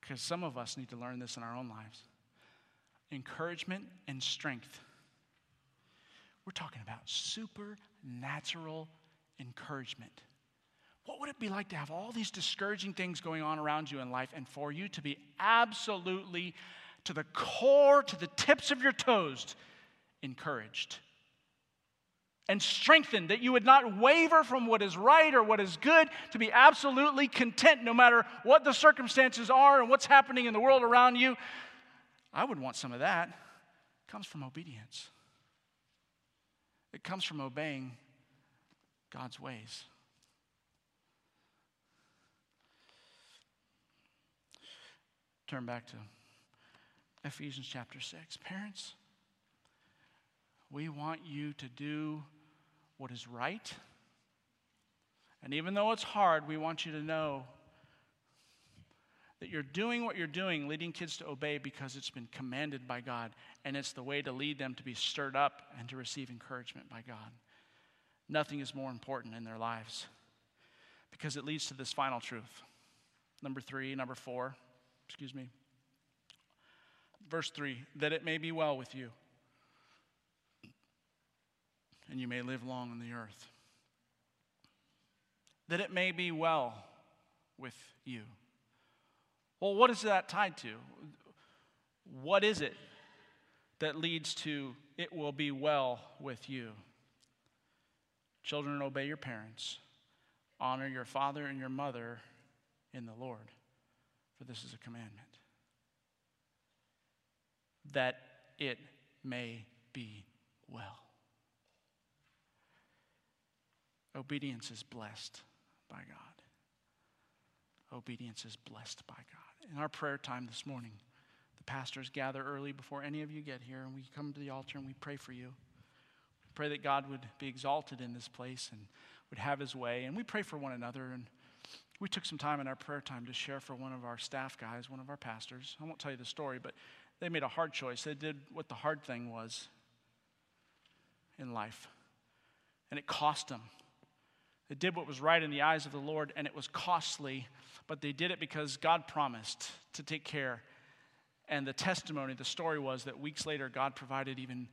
Speaker 1: Because some of us need to learn this in our own lives. Encouragement and strength. We're talking about supernatural encouragement. What would it be like to have all these discouraging things going on around you in life and for you to be absolutely to the core, to the tips of your toes, encouraged and strengthened, that you would not waver from what is right or what is good, to be absolutely content no matter what the circumstances are and what's happening in the world around you. I would want some of that. It comes from obedience, it comes from obeying God's ways. Turn back to Ephesians chapter 6. Parents, we want you to do what is right. And even though it's hard, we want you to know that you're doing what you're doing, leading kids to obey because it's been commanded by God. And it's the way to lead them to be stirred up and to receive encouragement by God. Nothing is more important in their lives because it leads to this final truth. Number three, number four, excuse me. Verse three, that it may be well with you and you may live long on the earth. That it may be well with you. Well, what is that tied to? What is it that leads to it will be well with you? Children, obey your parents. Honor your father and your mother in the Lord, for this is a commandment. That it may be well. Obedience is blessed by God. Obedience is blessed by God. In our prayer time this morning, the pastors gather early before any of you get here, and we come to the altar and we pray for you. We pray that God would be exalted in this place and would have his way. And we pray for one another. And we took some time in our prayer time to share for one of our staff guys, one of our pastors. I won't tell you the story, but they made a hard choice. They did what the hard thing was in life, and it cost them. They did what was right in the eyes of the Lord, and it was costly, but they did it because God promised to take care. And the testimony, the story was that weeks later, God provided even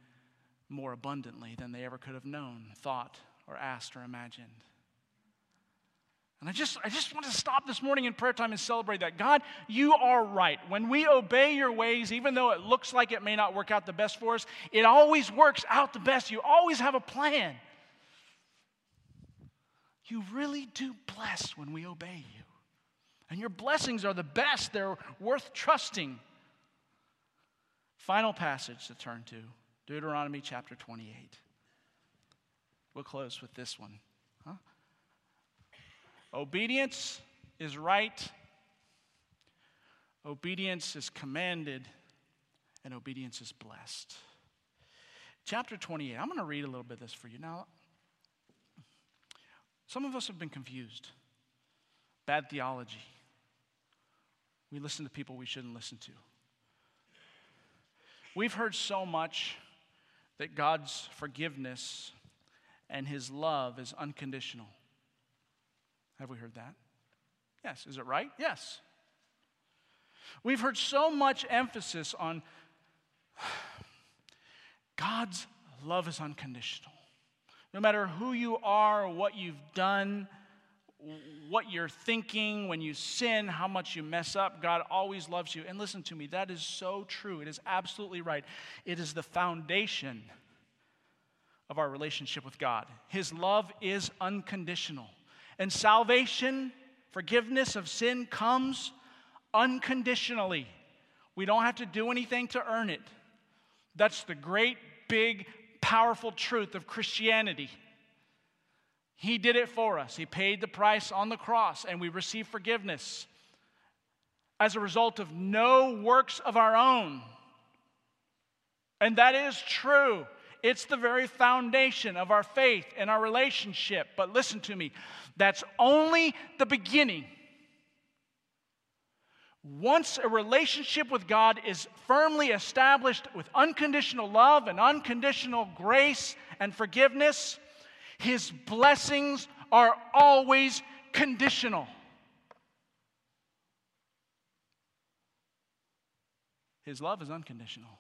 Speaker 1: more abundantly than they ever could have known, thought, or asked, or imagined. And I just, I just want to stop this morning in prayer time and celebrate that. God, you are right. When we obey your ways, even though it looks like it may not work out the best for us, it always works out the best. You always have a plan. You really do bless when we obey you. And your blessings are the best, they're worth trusting. Final passage to turn to Deuteronomy chapter 28. We'll close with this one. Huh? Obedience is right, obedience is commanded, and obedience is blessed. Chapter 28. I'm going to read a little bit of this for you. Now, some of us have been confused. Bad theology. We listen to people we shouldn't listen to. We've heard so much that God's forgiveness and his love is unconditional. Have we heard that? Yes. Is it right? Yes. We've heard so much emphasis on God's love is unconditional. No matter who you are, what you've done, what you're thinking when you sin, how much you mess up, God always loves you. And listen to me, that is so true. It is absolutely right. It is the foundation of our relationship with God. His love is unconditional. And salvation, forgiveness of sin comes unconditionally. We don't have to do anything to earn it. That's the great, big, powerful truth of Christianity. He did it for us. He paid the price on the cross, and we receive forgiveness as a result of no works of our own. And that is true. It's the very foundation of our faith and our relationship. But listen to me, that's only the beginning. Once a relationship with God is firmly established with unconditional love and unconditional grace and forgiveness, His blessings are always conditional. His love is unconditional,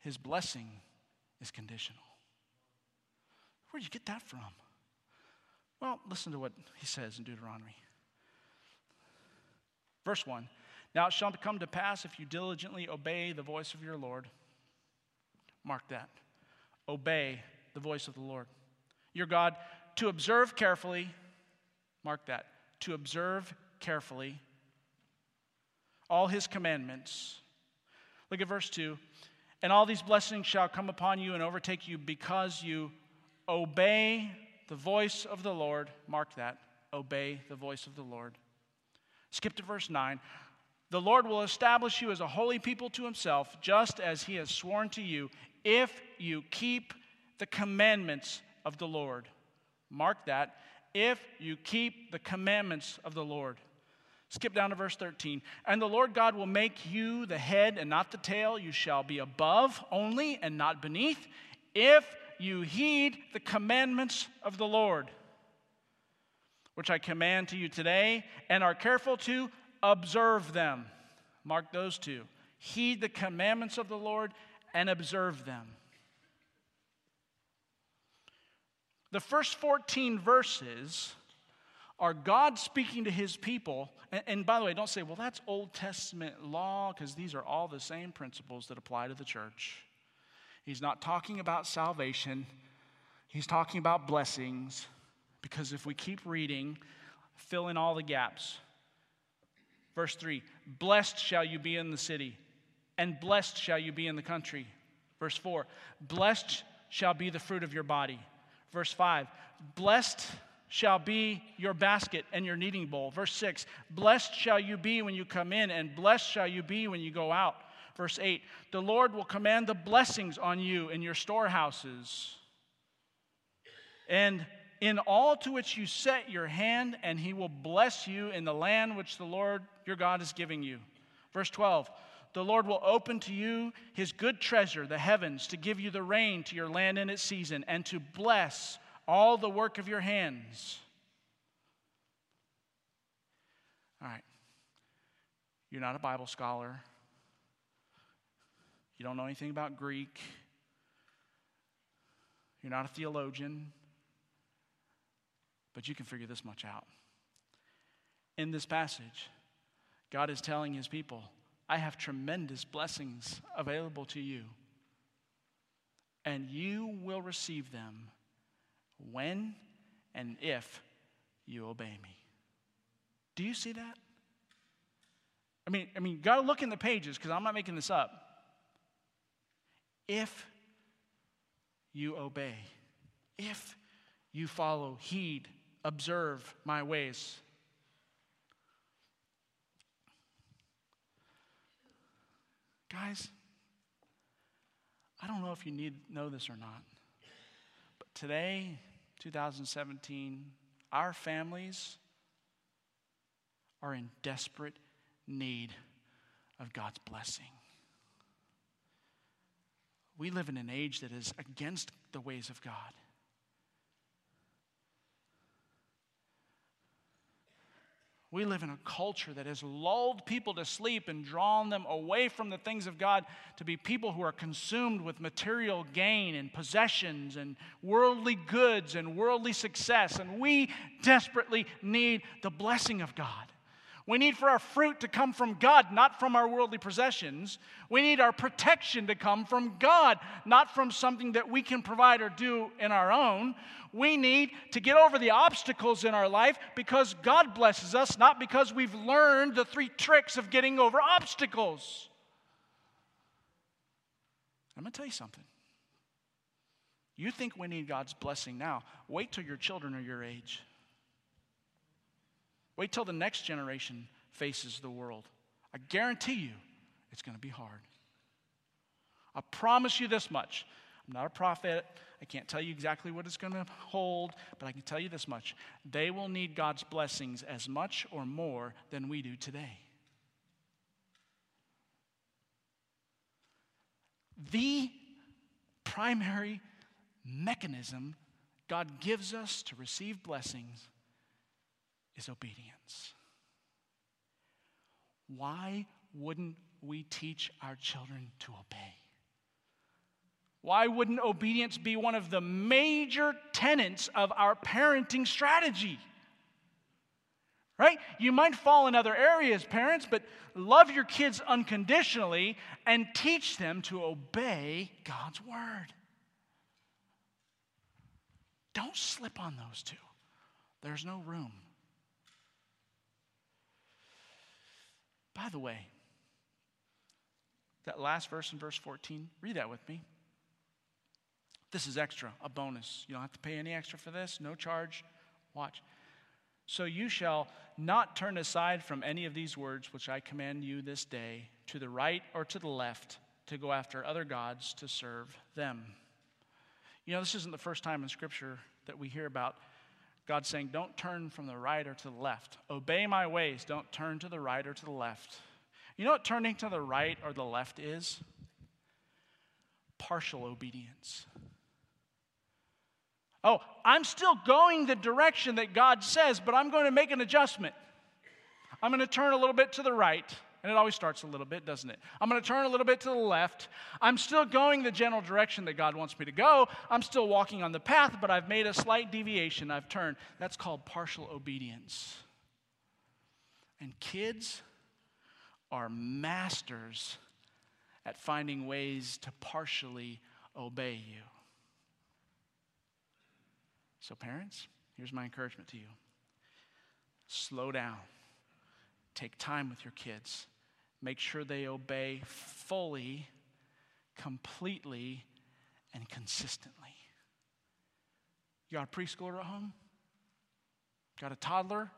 Speaker 1: His blessing is conditional. Where do you get that from? Well, listen to what he says in Deuteronomy. Verse 1 Now it shall come to pass if you diligently obey the voice of your Lord. Mark that. Obey the voice of the Lord. Your God, to observe carefully, mark that, to observe carefully all his commandments. Look at verse 2. And all these blessings shall come upon you and overtake you because you obey the voice of the Lord. Mark that. Obey the voice of the Lord. Skip to verse 9. The Lord will establish you as a holy people to himself, just as he has sworn to you, if you keep the commandments of the Lord. Mark that. If you keep the commandments of the Lord. Skip down to verse 13. And the Lord God will make you the head and not the tail. You shall be above only and not beneath, if you heed the commandments of the Lord, which I command to you today, and are careful to observe them. Mark those two. Heed the commandments of the Lord and observe them. The first 14 verses are God speaking to his people. And, and, by the way, don't say, well, that's Old Testament law, because these are all the same principles that apply to the church. He's not talking about salvation, he's talking about blessings, because if we keep reading, fill in all the gaps. Verse 3 Blessed shall you be in the city, and blessed shall you be in the country. Verse 4 Blessed shall be the fruit of your body. Verse 5 Blessed shall be your basket and your kneading bowl. Verse 6 Blessed shall you be when you come in, and blessed shall you be when you go out. Verse 8 The Lord will command the blessings on you in your storehouses. And in all to which you set your hand, and he will bless you in the land which the Lord your God is giving you. Verse 12 The Lord will open to you his good treasure, the heavens, to give you the rain to your land in its season, and to bless all the work of your hands. All right. You're not a Bible scholar. You don't know anything about Greek. You're not a theologian. But you can figure this much out. In this passage, God is telling his people, I have tremendous blessings available to you, and you will receive them when and if you obey me. Do you see that? I mean, I mean, you got to look in the pages because I'm not making this up. If you obey, if you follow, heed, observe my ways. Guys, I don't know if you need know this or not. But today 2017, our families are in desperate need of God's blessing. We live in an age that is against the ways of God. We live in a culture that has lulled people to sleep and drawn them away from the things of God to be people who are consumed with material gain and possessions and worldly goods and worldly success. And we desperately need the blessing of God. We need for our fruit to come from God, not from our worldly possessions. We need our protection to come from God, not from something that we can provide or do in our own. We need to get over the obstacles in our life because God blesses us, not because we've learned the three tricks of getting over obstacles. I'm going to tell you something. You think we need God's blessing now. Wait till your children are your age. Wait till the next generation faces the world. I guarantee you it's going to be hard. I promise you this much. I'm not a prophet. I can't tell you exactly what it's going to hold, but I can tell you this much. They will need God's blessings as much or more than we do today. The primary mechanism God gives us to receive blessings is obedience. Why wouldn't we teach our children to obey? Why wouldn't obedience be one of the major tenets of our parenting strategy? Right? You might fall in other areas, parents, but love your kids unconditionally and teach them to obey God's word. Don't slip on those two. There's no room. By the way, that last verse in verse 14, read that with me. This is extra, a bonus. You don't have to pay any extra for this, no charge. Watch. So you shall not turn aside from any of these words which I command you this day, to the right or to the left, to go after other gods to serve them. You know, this isn't the first time in Scripture that we hear about God saying, Don't turn from the right or to the left. Obey my ways. Don't turn to the right or to the left. You know what turning to the right or the left is? Partial obedience. Oh, I'm still going the direction that God says, but I'm going to make an adjustment. I'm going to turn a little bit to the right. And it always starts a little bit, doesn't it? I'm going to turn a little bit to the left. I'm still going the general direction that God wants me to go. I'm still walking on the path, but I've made a slight deviation. I've turned. That's called partial obedience. And kids are masters at finding ways to partially obey you. So, parents, here's my encouragement to you slow down, take time with your kids, make sure they obey fully, completely, and consistently. You got a preschooler at home? Got a toddler?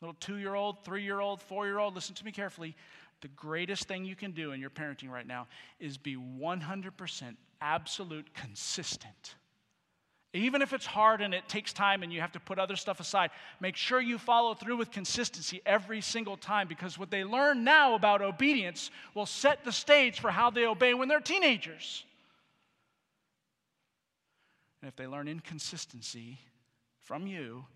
Speaker 1: Little two year old, three year old, four year old? Listen to me carefully. The greatest thing you can do in your parenting right now is be 100% absolute consistent even if it's hard and it takes time and you have to put other stuff aside, make sure you follow through with consistency every single time because what they learn now about obedience will set the stage for how they obey when they're teenagers. And if they learn inconsistency from you,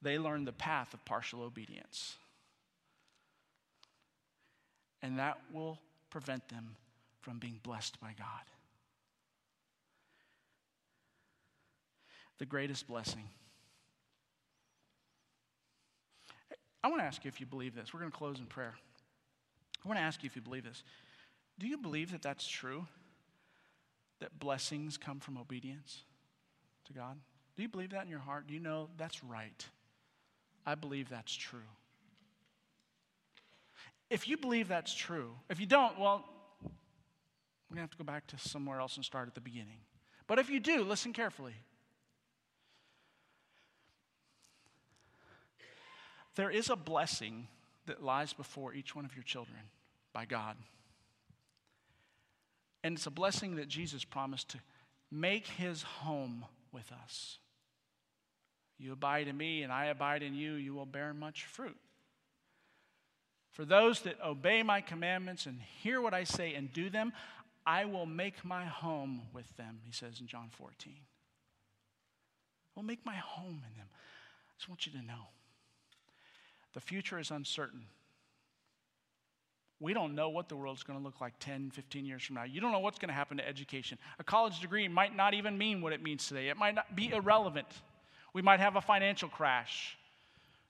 Speaker 1: they learn the path of partial obedience. And that will prevent them from being blessed by God. The greatest blessing. I want to ask you if you believe this. We're going to close in prayer. I want to ask you if you believe this. Do you believe that that's true? That blessings come from obedience to God? Do you believe that in your heart? Do you know that's right? I believe that's true. If you believe that's true, if you don't, well, we're going to have to go back to somewhere else and start at the beginning. But if you do, listen carefully. There is a blessing that lies before each one of your children by God. And it's a blessing that Jesus promised to make his home with us. You abide in me, and I abide in you, you will bear much fruit. For those that obey my commandments and hear what I say and do them, I will make my home with them, he says in John 14. I will make my home in them. I just want you to know. The future is uncertain. We don't know what the world's going to look like 10, 15 years from now. You don't know what's going to happen to education. A college degree might not even mean what it means today, it might not be irrelevant. We might have a financial crash.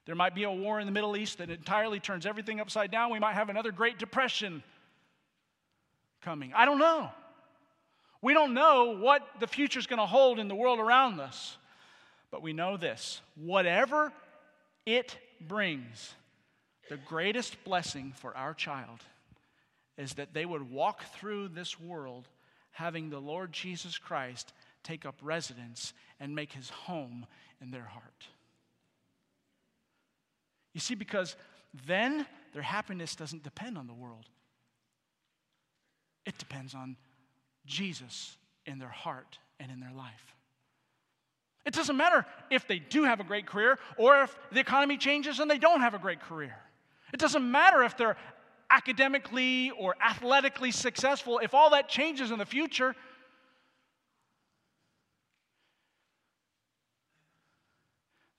Speaker 1: There might be a war in the Middle East that entirely turns everything upside down. We might have another Great Depression coming. I don't know. We don't know what the future is going to hold in the world around us. But we know this whatever it brings, the greatest blessing for our child is that they would walk through this world having the Lord Jesus Christ take up residence and make his home in their heart. You see, because then their happiness doesn't depend on the world, it depends on Jesus in their heart and in their life. It doesn't matter if they do have a great career or if the economy changes and they don't have a great career. It doesn't matter if they're academically or athletically successful, if all that changes in the future.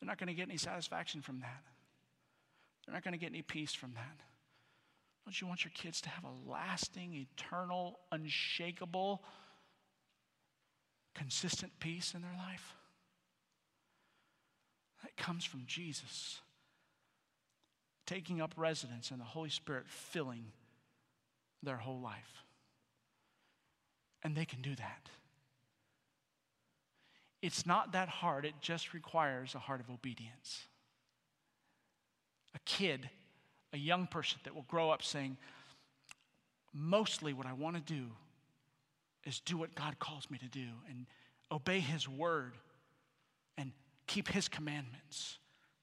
Speaker 1: They're not going to get any satisfaction from that. They're not going to get any peace from that. Don't you want your kids to have a lasting, eternal, unshakable consistent peace in their life? That comes from Jesus taking up residence and the Holy Spirit filling their whole life. And they can do that. It's not that hard, it just requires a heart of obedience. A kid, a young person that will grow up saying, mostly what I want to do is do what God calls me to do and obey His word keep His commandments.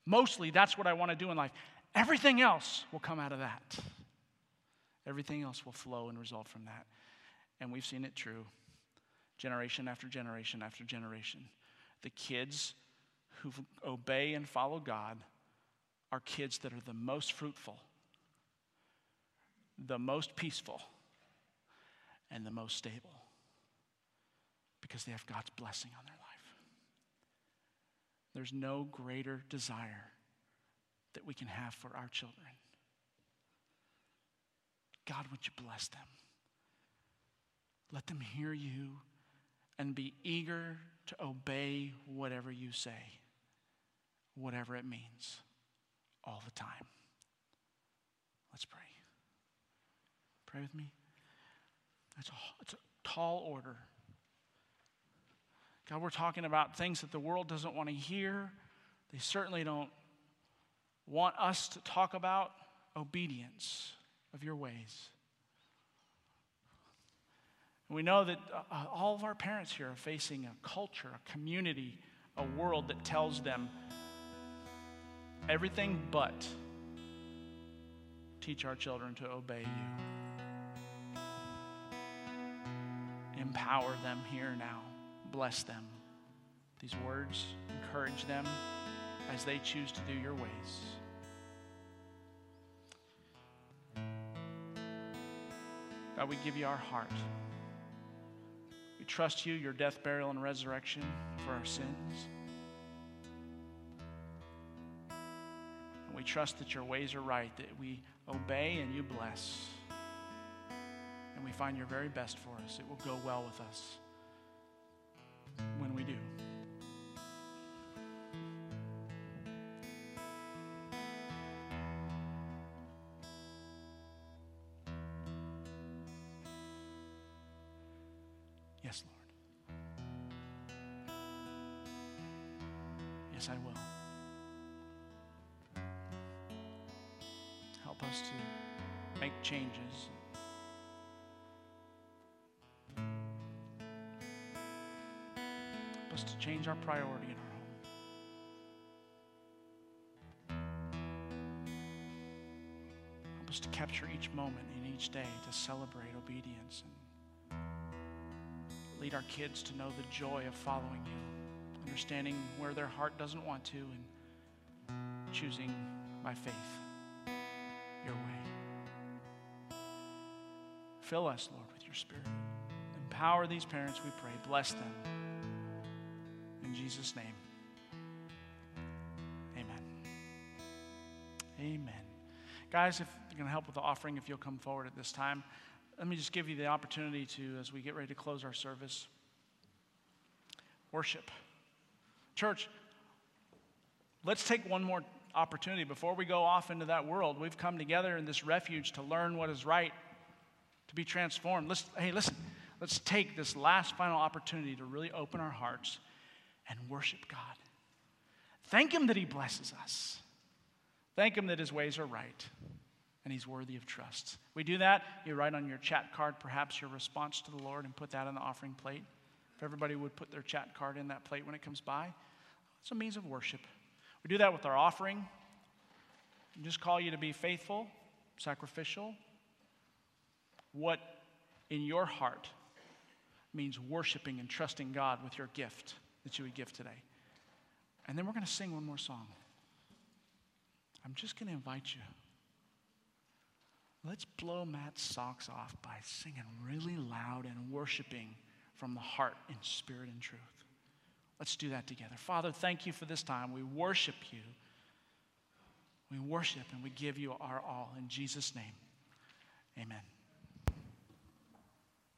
Speaker 1: Mostly that's what I want to do in life. Everything else will come out of that. Everything else will flow and result from that. And we've seen it true generation after generation after generation. The kids who obey and follow God are kids that are the most fruitful, the most peaceful, and the most stable because they have God's blessing on their life. There's no greater desire that we can have for our children. God, would you bless them? Let them hear you and be eager to obey whatever you say, whatever it means, all the time. Let's pray. Pray with me. It's a, it's a tall order. God, we're talking about things that the world doesn't want to hear. They certainly don't want us to talk about obedience of your ways. We know that uh, all of our parents here are facing a culture, a community, a world that tells them everything but teach our children to obey you. Empower them here now. Bless them. These words encourage them as they choose to do your ways. God, we give you our heart. We trust you, your death, burial, and resurrection for our sins. And we trust that your ways are right, that we obey and you bless. And we find your very best for us. It will go well with us when we do. Help us to change our priority in our home. Help us to capture each moment in each day to celebrate obedience and lead our kids to know the joy of following you, understanding where their heart doesn't want to, and choosing by faith your way. Fill us, Lord, with your Spirit. Empower these parents, we pray. Bless them. Jesus' name, amen. Amen. Guys, if you're going to help with the offering, if you'll come forward at this time, let me just give you the opportunity to, as we get ready to close our service, worship. Church, let's take one more opportunity before we go off into that world. We've come together in this refuge to learn what is right, to be transformed. Let's, hey, listen, let's take this last final opportunity to really open our hearts and worship God. Thank Him that He blesses us. Thank Him that His ways are right and He's worthy of trust. We do that. You write on your chat card perhaps your response to the Lord and put that on the offering plate. If everybody would put their chat card in that plate when it comes by, it's a means of worship. We do that with our offering. We just call you to be faithful, sacrificial. What in your heart means worshiping and trusting God with your gift that you would give today. And then we're going to sing one more song. I'm just going to invite you. Let's blow Matt's socks off by singing really loud and worshiping from the heart in spirit and truth. Let's do that together. Father, thank you for this time. We worship you. We worship and we give you our all. In Jesus' name, amen.